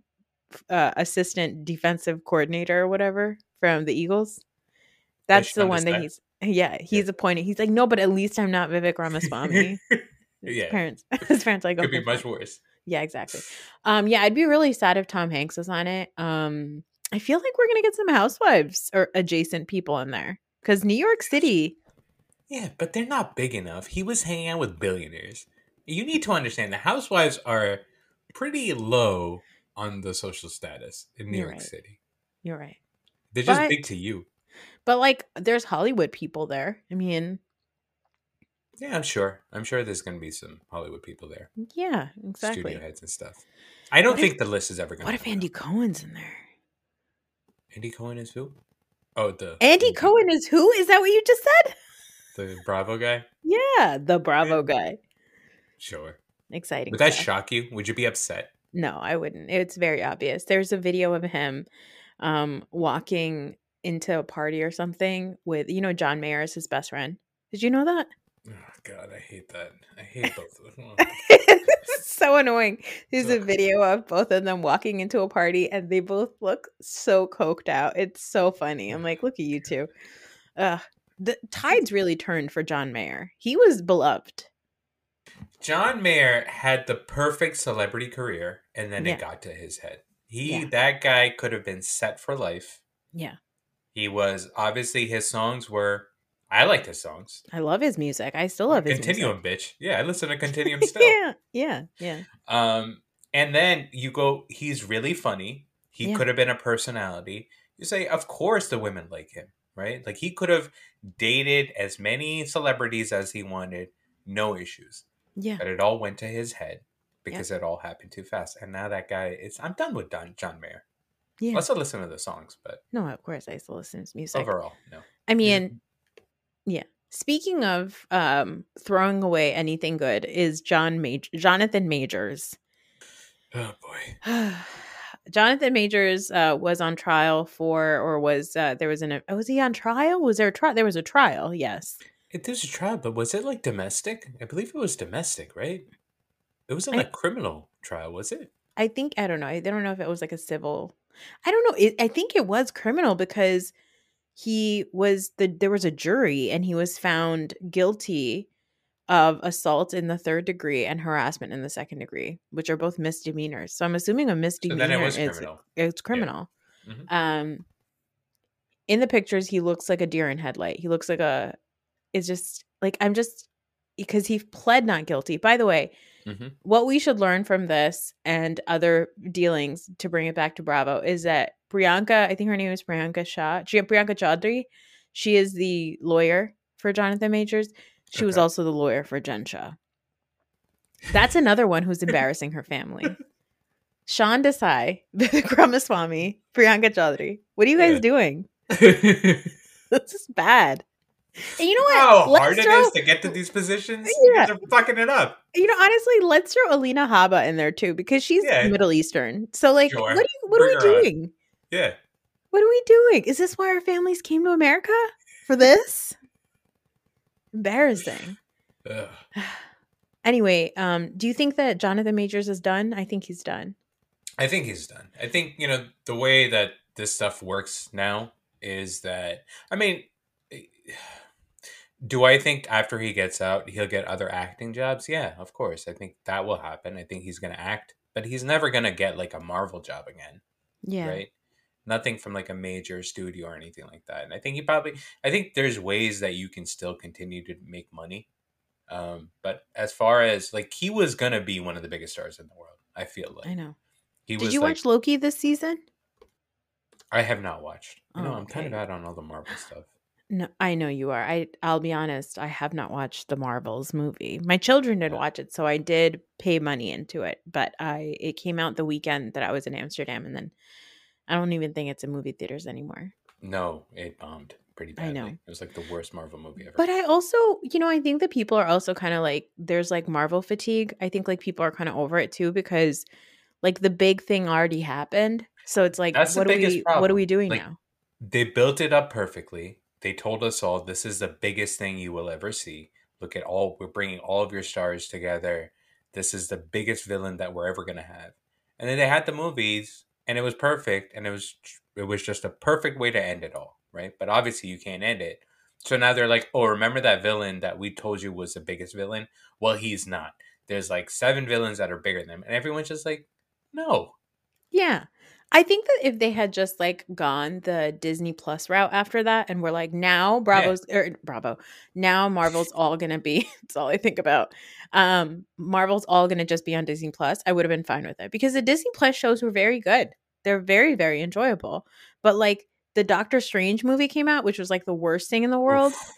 uh, assistant defensive coordinator or whatever from the Eagles. That's the one that he's yeah, he's appointed. He's like, no, but at least I'm not Vivek Ramaswamy. His Yeah. parents his parents like Could be much fine." worse. Yeah, exactly. Um, yeah, I'd be really sad if Tom Hanks was on it. Um, I feel like we're gonna get some housewives or adjacent people in there because New York City. Yeah, but they're not big enough. He was hanging out with billionaires. You need to understand the housewives are pretty low on the social status in New You're York right. City. You're right, They're just But- big to you. but like, there's Hollywood people there. I mean, Yeah, I'm sure. I'm sure there's going to be some Hollywood people there, yeah, exactly. studio heads and stuff. I don't What if- think the list is ever gonna What if Andy Cohen's in there? Andy Cohen is who? Oh, the Andy Cohen is who? Is that what you just said? The Bravo guy. Yeah, the Bravo guy. Sure. Exciting. Would that stuff. shock you? Would you be upset? No, I wouldn't. It's very obvious. There's a video of him um walking into a party or something with you know John Mayer is his best friend. Did you know that? Oh God, I hate that. I hate both of them. it's so annoying. There's a video of both of them walking into a party and they both look so coked out. It's so funny. I'm like, look at you two. Ugh. The tides really turned for John Mayer. He was beloved. John Mayer had the perfect celebrity career, and then Yeah. it got to his head. He Yeah. that guy could have been set for life. Yeah. He was obviously his songs were. I liked his songs. I love his music. I still love his Continuum, music. bitch. Yeah, I listen to Continuum still. yeah, yeah, yeah. Um, and then you go, he's really funny. He Yeah. could have been a personality. You say, of course, the women like him, right? Like he could have dated as many celebrities as he wanted, no issues. Yeah. But it all went to his head because it all happened too fast. And now that guy, it's I'm done with Don, John Mayer. Yeah. Let's still listen to the songs, but No, of course I still listen to his music. overall, no. I mean, yeah. Speaking of um throwing away anything good is John Major Jonathan Majors. Oh boy. Jonathan Majors uh, was on trial for, or was uh, there was an? Was he on trial? Was there a trial? There was a trial. Yes. It there's a trial, but was it like domestic? I believe it was domestic, right? It wasn't I- criminal trial, was it? I think I don't know. I don't know if it was like a civil. I don't know. It, I think it was criminal because he was the there was a jury and he was found guilty of assault in the third degree and harassment in the second degree, which are both misdemeanors. So I'm assuming a misdemeanor then it was is criminal. it's criminal. Mhm. Um, in the pictures, he looks like a deer in headlight. He looks like a. It's just like I'm just because he pled not guilty. By the way, Mhm. what we should learn from this and other dealings to bring it back to Bravo is that Priyanka, I think her name is Priyanka Shah, Priyanka Chaudhry, she is the lawyer for Jonathan Majors. She was also the lawyer for Jen Shah. That's another one who's embarrassing her family. Sean Desai, Vivek Ramaswamy, Priyanka Chaudhry. What are you guys Yeah. doing? This is bad. And you know what? How Let's hard it throw- is to get to these positions? You Yeah. are fucking it up. You know, honestly, let's throw Alina Habba in there too because she's Yeah. Middle Eastern. So, like, Sure. what are you, what are we her on. doing? Yeah. What are we doing? Is this why our families came to America for this? Embarrassing. Ugh. Anyway, um, do you think that Jonathan Majors is done? I think he's done. I think he's done. I think, you know, the way that this stuff works now is that, I mean, do I think after he gets out, he'll get other acting jobs? Yeah, of course. I think that will happen. I think he's going to act, but he's never going to get like a Marvel job again. Yeah. right? Nothing from like a major studio or anything like that. And I think he probably, I think there's ways that you can still continue to make money. Um, but as far as like, he was gonna be one of the biggest stars in the world. I feel like I know. he Did you like, watch Loki this season? I have not watched. You know, Oh, I'm kind of okay. out on all the Marvel stuff. No, I know you are. I I'll be honest, I have not watched the Marvels movie. My children did Yeah. watch it, so I did pay money into it, but I it came out the weekend that I was in Amsterdam and then I don't even think it's in movie theaters anymore. No, it bombed pretty I badly. know. It was like the worst Marvel movie ever. But I also, you know, I think that people are also kind of like there's like Marvel fatigue. I think like people are kind of over it too because like the big thing already happened. So it's like That's what are we what are we doing Like, now? they built it up perfectly. They told us all this is the biggest thing you will ever see. Look at all we're bringing all of your stars together. This is the biggest villain that we're ever going to have. And then they had the movies and it was perfect and it was it was just a perfect way to end it all, right? But obviously you can't end it. So now they're like, "Oh, remember that villain that we told you was the biggest villain? Well, he's not. there's like seven villains that are bigger than him and everyone's just like, no. Yeah. I think that if they had just like gone the Disney Plus route after that and we're like, now Bravo's or Bravo, now Marvel's all gonna be it's all I think about. Um, Marvel's all gonna just be on Disney Plus, I would have been fine with it because the Disney Plus shows were very good. They're very, very enjoyable. But like the Doctor Strange movie came out, which was like the worst thing in the world. Oof.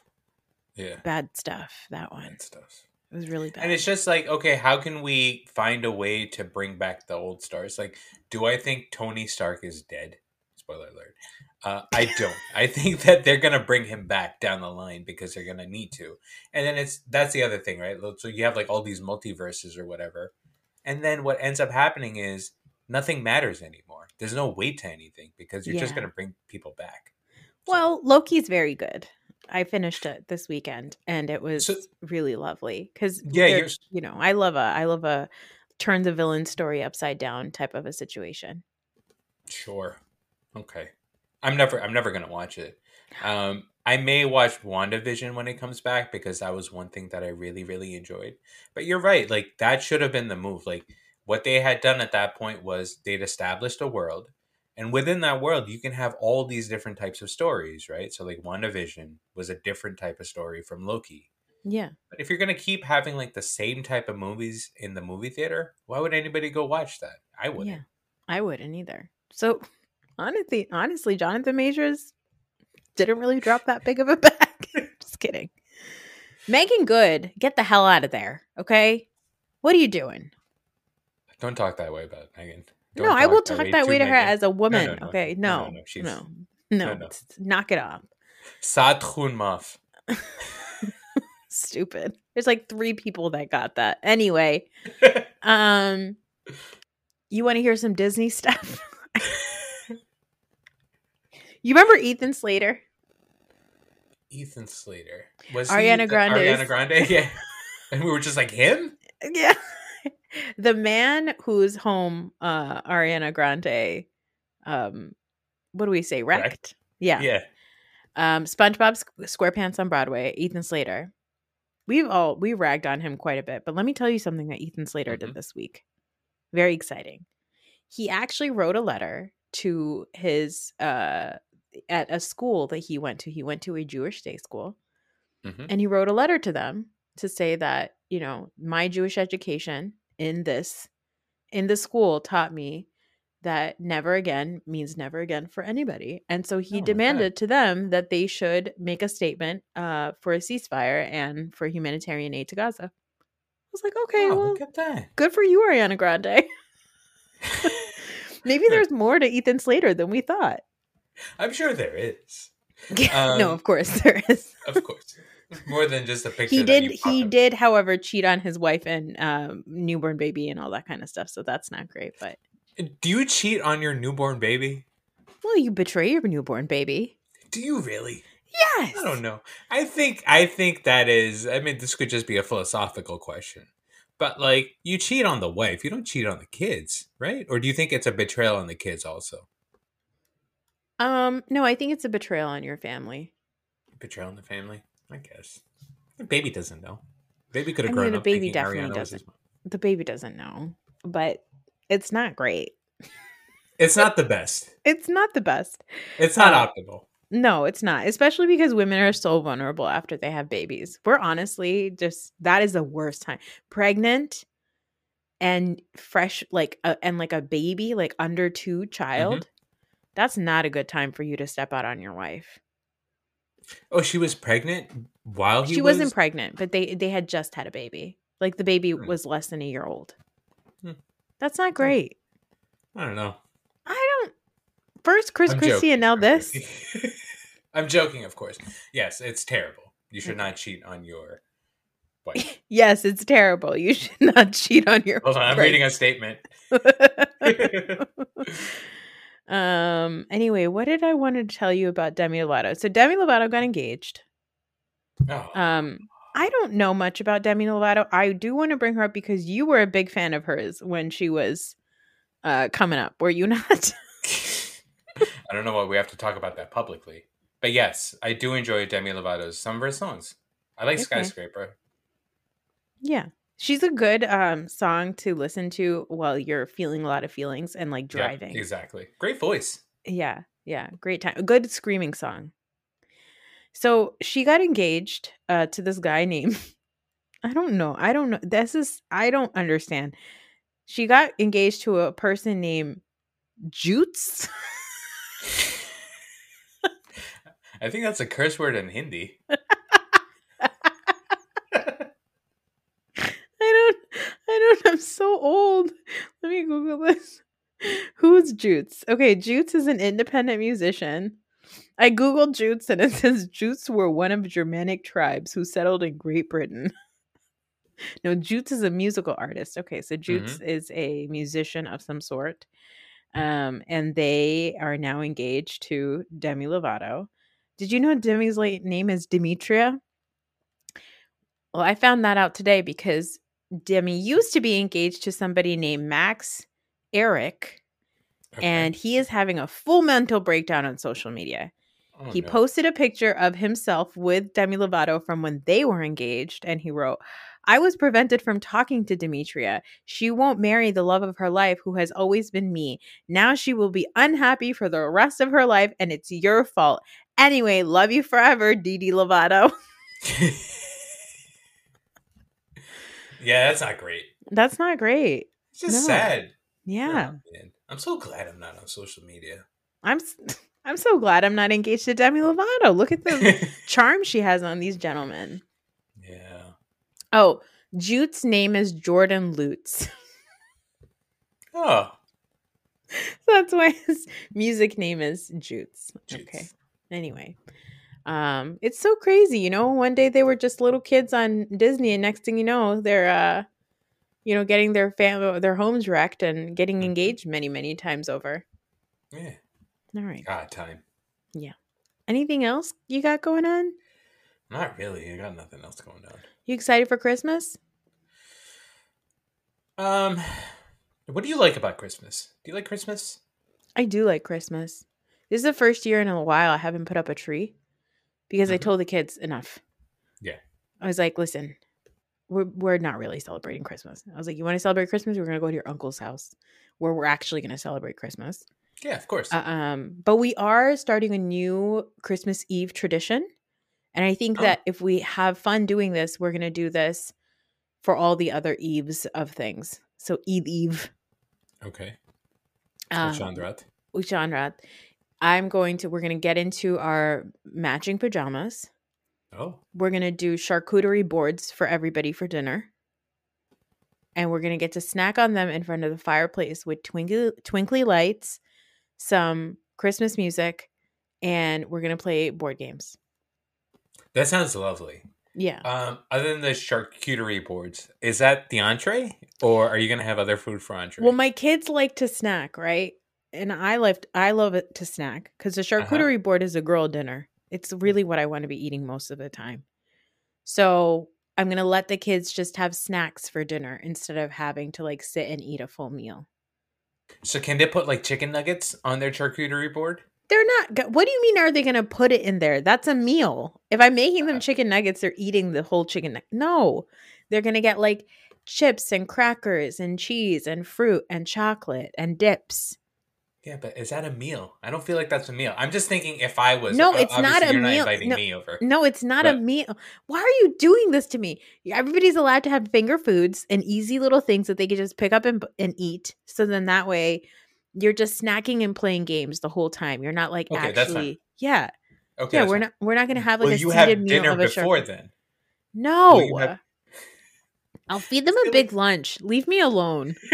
Yeah. Bad stuff, that one. Bad stuff. It was really bad. And it's just like, okay, how can we find a way to bring back the old stars? Like, do I think Tony Stark is dead? Spoiler alert. Uh, I don't. I think that they're gonna bring him back down the line because they're gonna need to. And then it's that's the other thing, right? So you have like all these multiverses or whatever, and then what ends up happening is nothing matters anymore. There's no weight to anything because you're just gonna bring people back. Well, Loki's very good. I finished it this weekend and it was So- really lovely cuz Yeah, you know, I love a I love a turn the villain story upside down type of a situation. Sure. Okay. I'm never I'm never gonna watch it. Um I may watch WandaVision when it comes back because that was one thing that I really, really enjoyed. But you're right, like that should have been the move. Like what they had done at that point was they'd established a world. And within that world, you can have all these different types of stories, right? So like WandaVision was a different type of story from Loki. Yeah. But if you're gonna keep having like the same type of movies in the movie theater, why would anybody go watch that? I wouldn't. Yeah. I wouldn't either. So, honestly, honestly, Jonathan Majors didn't really drop that big of a bag. Just kidding. Meagan Good, get the hell out of there, okay? What are you doing? Don't talk that way about Megan. No, I will talk that way to her as a woman. okay, No, no, no, knock it off. Satrun Maf. Stupid. There's like three people that got that. Anyway, um, you want to hear some Disney stuff? you remember Ethan Slater? Ethan Slater. Was Ariana Grande's- Ariana Grande? Yeah. And we were just like him? Yeah. The man whose home uh Ariana Grande um what do we say wrecked? Wrecked? Yeah. Yeah. Um SpongeBob SquarePants on Broadway, Ethan Slater. We've all we ragged on him quite a bit, but let me tell you something that Ethan Slater Mhm. did this week. Very exciting. He actually wrote a letter to his uh at a school that he went to. He went to a Jewish day school Mhm. and he wrote a letter to them to say that you know my jewish education in this in the school taught me that never again means never again for anybody and so he Oh demanded to them that they should make a statement uh, for a ceasefire and for humanitarian aid to gaza i was like okay Oh, well look that. good for you ariana grande maybe there's more to ethan slater than we thought I'm sure there is. yeah, no Um, of course there is Of course. More than just a picture. he did he up. did however cheat on his wife and um, newborn baby and all that kind of stuff so that's not great but Do you cheat on your newborn baby? well you betray your newborn baby Do you really? yes I don't know. I think I think that is I mean this could just be a philosophical question. But like you cheat on the wife, you don't cheat on the kids, right? Or do you think it's a betrayal on the kids also? um no i think it's a betrayal on your family Betrayal on the family? I guess. The baby doesn't know. Baby could I have mean, grown the up baby definitely Ariana doesn't. the baby doesn't know but it's not great It's not the best. it's not the best It's not Uh, optimal. no it's not especially because women are so vulnerable after they have babies we're honestly just that is the worst time pregnant and fresh like a, and like a baby like under two child that's not a good time for you to step out on your wife Oh, she was pregnant while he she was wasn't pregnant but they they had just had a baby like the baby Hmm. was less than a year old Hmm. that's not great I don't know. i don't first chris I'm christie joking. and now this. I'm joking, of course. Yes, it's terrible. You should not cheat on your wife. yes it's terrible you should not cheat on your Hold on, I'm reading a statement. Um anyway what did i want to tell you about demi lovato so demi lovato got engaged Oh, um i don't know much about demi lovato i do want to bring her up because you were a big fan of hers when she was uh coming up were you not I don't know why we have to talk about that publicly. But yes, I do enjoy Demi Lovato's some of her songs. I like Okay. Skyscraper. yeah She's a good um song to listen to while you're feeling a lot of feelings and like Yeah, driving. exactly. Great voice. Yeah, yeah, great time. A good screaming song. So she got engaged uh to this guy named I don't know. I don't know. This is I don't understand. She got engaged to a person named Jutes. I think that's a curse word in Hindi. I don't I don't I'm so old. Let me Google this. Who's Jutes? Okay, Jutes is an independent musician. I googled Jutes and it says Jutes were one of Germanic tribes who settled in Great Britain. no, Jutes is a musical artist. Okay, so Jutes is a musician of some sort. Um, and they are now engaged to Demi Lovato. Did you know Demi's late name is Demetria? Well, I found that out today because Demi used to be engaged to somebody named Max Ehrich, Okay. and he is having a full mental breakdown on social media. Oh, he no. posted a picture of himself with Demi Lovato from when they were engaged, and he wrote, I was prevented from talking to Demetria. She won't marry the love of her life, who has always been me. Now she will be unhappy for the rest of her life, and it's your fault. Anyway, love you forever, Didi Lovato. yeah, that's not great. That's not great. It's just No. sad. Yeah. Oh. I'm so glad I'm not on social media. I'm I'm so glad I'm not engaged to Demi Lovato. Look at the charm she has on these gentlemen. yeah. Oh, Jute's name is Jordan Lutz. Oh, That's why his music name is Jutes. Okay. Anyway, um, it's so crazy, you know. One day they were just little kids on Disney, and next thing you know, they're uh, you know, getting their fam their homes wrecked and getting Mhm. engaged many, many times over. yeah. All right. God, time. Yeah. Anything else you got going on? Not really. I got nothing else going on. You excited for Christmas? Um, what do you like about Christmas? Do you like Christmas? I do like Christmas. This is the first year in a while I haven't put up a tree because I Mhm. told the kids enough. Yeah. I was like, listen, we're, we're not really celebrating Christmas. I was like, you want to celebrate Christmas? We're going to go to your uncle's house where we're actually going to celebrate Christmas. Yeah, of course. Uh, um, but we are starting a new Christmas Eve tradition. And I think Oh. that if we have fun doing this, we're going to do this for all the other eves of things. So Eve Eve. okay. Um, Chandrat. genre. I'm going to, we're going to get into our matching pajamas. Oh, We're going to do charcuterie boards for everybody for dinner. And we're going to get to snack on them in front of the fireplace with twinkly, twinkly lights, some Christmas music, and we're going to play board games. that sounds lovely. Yeah. Um, other than the charcuterie boards, is that the entree, or are you gonna have other food for entree? Well, my kids like to snack, right? And I love I love it to snack because the Uh-huh. charcuterie board is a girl dinner. It's really what I want to be eating most of the time. So I'm gonna let the kids just have snacks for dinner instead of having to like sit and eat a full meal. so can they put like chicken nuggets on their charcuterie board? They're not. What do you mean? Are they gonna put it in there? That's a meal. If I'm making them Uh. chicken nuggets, they're eating the whole chicken. No, they're gonna get like chips and crackers and cheese and fruit and chocolate and dips. Yeah, but is that a meal? I don't feel like that's a meal. I'm just thinking if I was No, it's not a meal. Not inviting No, me over. No, it's not a meal. Why are you doing this to me? Everybody's allowed to have finger foods and easy little things that they can just pick up and, and eat. So then that way you're just snacking and playing games the whole time. You're not like Okay, actually Yeah. Okay, yeah, we're fine. not we're not gonna mm, have like Will a you seated have meal dinner of a shark. before then? No. Have- I'll feed them a big lunch. Leave me alone.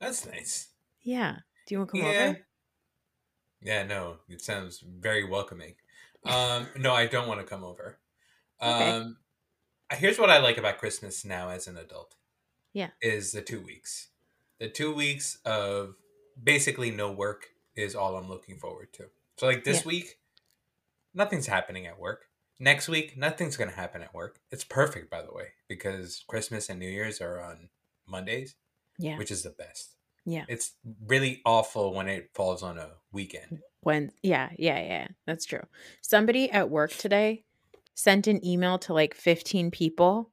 That's nice. Yeah. Do you want to come yeah. over? Yeah, no, it sounds very welcoming. Um, no, I don't want to come over. Okay. Um, here's what I like about Christmas now as an adult. Yeah. Is the two weeks. The two weeks of basically no work is all I'm looking forward to. So, like this Yeah. week, nothing's happening at work. Next week, nothing's going to happen at work. It's perfect, by the way, because Christmas and New Year's are on Mondays, Yeah. which is the best. Yeah. It's really awful when it falls on a weekend. When yeah, yeah, yeah. That's true. Somebody at work today sent an email to like 15 people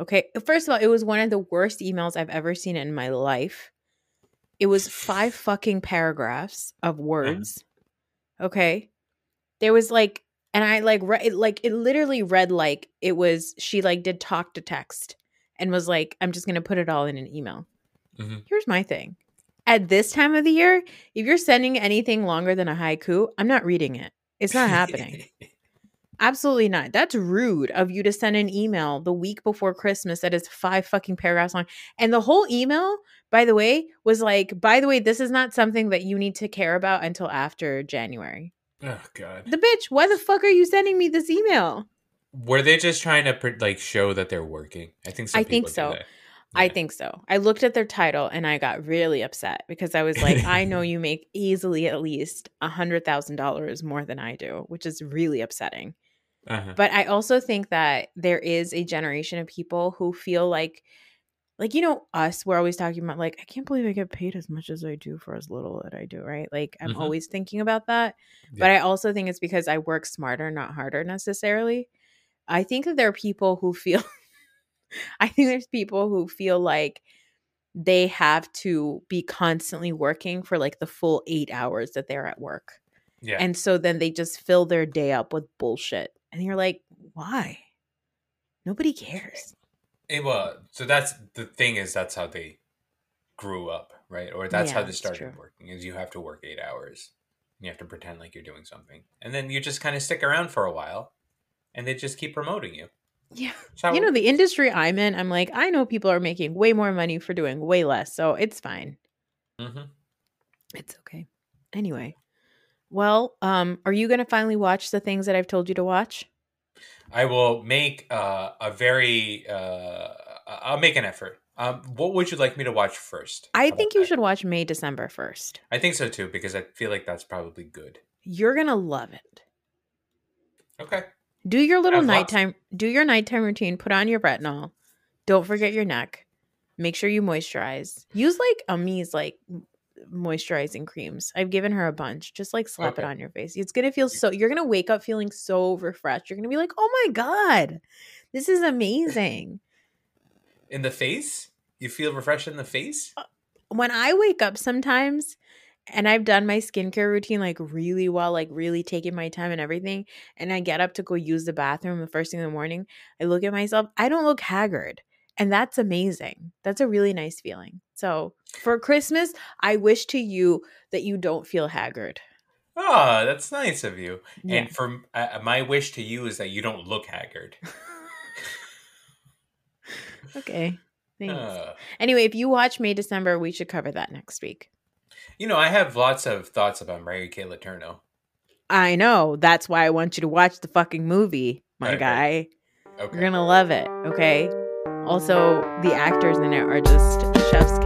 Okay. First of all, it was one of the worst emails I've ever seen in my life. It was five fucking paragraphs of uh-huh. words. Okay. There was like, and I like, like, it literally read like it was, she like did talk to text and was like, I'm just going to put it all in an email. Mhm. Here's my thing. At this time of the year, if you're sending anything longer than a haiku, I'm not reading it. It's not happening. Absolutely not. That's rude of you to send an email the week before Christmas that is five fucking paragraphs long. And the whole email, by the way, was like, by the way, this is not something that you need to care about until after January. oh god. The bitch, why the fuck are you sending me this email? Were they just trying to like show that they're working? I think. I think so. I think so. I looked at their title and I got really upset because I was like, I know you make easily at least a hundred thousand dollars more than I do, which is really upsetting. Uh-huh. But I also think that there is a generation of people who feel like, like you know, us. We're always talking about like, I can't believe I get paid as much as I do for as little that I do, right? Like I'm Mhm. always thinking about that. But I also think it's because I work smarter, not harder necessarily. I think that there are people who feel. I think there's people who feel like they have to be constantly working for like the full eight hours that they're at work. yeah. And so then they just fill their day up with bullshit. And you're like, why? Nobody cares. Eh, well, so that's the thing is that's how they grew up, right? Or that's how they started working. Is you have to work eight hours. You have to pretend like you're doing something, and then you just kind of stick around for a while, and they just keep promoting you. Yeah. You know, the industry I'm in, I'm like, I know people are making way more money for doing way less. So it's fine. Mhm. It's okay. Anyway. Well, um, are you gonna finally watch the things that I've told you to watch? I will make uh, a very. Uh, I'll make an effort. Um, what would you like me to watch first? I think you that? should watch May December first. I think so too because I feel like that's probably good. You're gonna love it. Okay. Do your little nighttime do your nighttime routine, put on your retinol. Don't forget your neck. Make sure you moisturize. Use like Ami's like moisturizing creams. I've given her a bunch. Just like slap it on your face. It's gonna feel so you're gonna wake up feeling so refreshed. You're gonna be like, oh my God, this is amazing. In the face, you feel refreshed in the face. Uh, when I wake up sometimes and I've done my skincare routine like really well, like really taking my time and everything, and I get up to go use the bathroom the first thing in the morning, I look at myself, I don't look haggard. And that's amazing. That's a really nice feeling. So for Christmas, I wish to you that you don't feel haggard. Oh, that's nice of you. Yeah. And for uh, my wish to you is that you don't look haggard. Okay. Thanks. Uh, anyway, if you watch May December, we should cover that next week. You know, I have lots of thoughts about Mary Kay Letourneau. I know. That's why I want you to watch the fucking movie, my guy. Okay. You're gonna love it, okay? Also, the actors in it are just chef's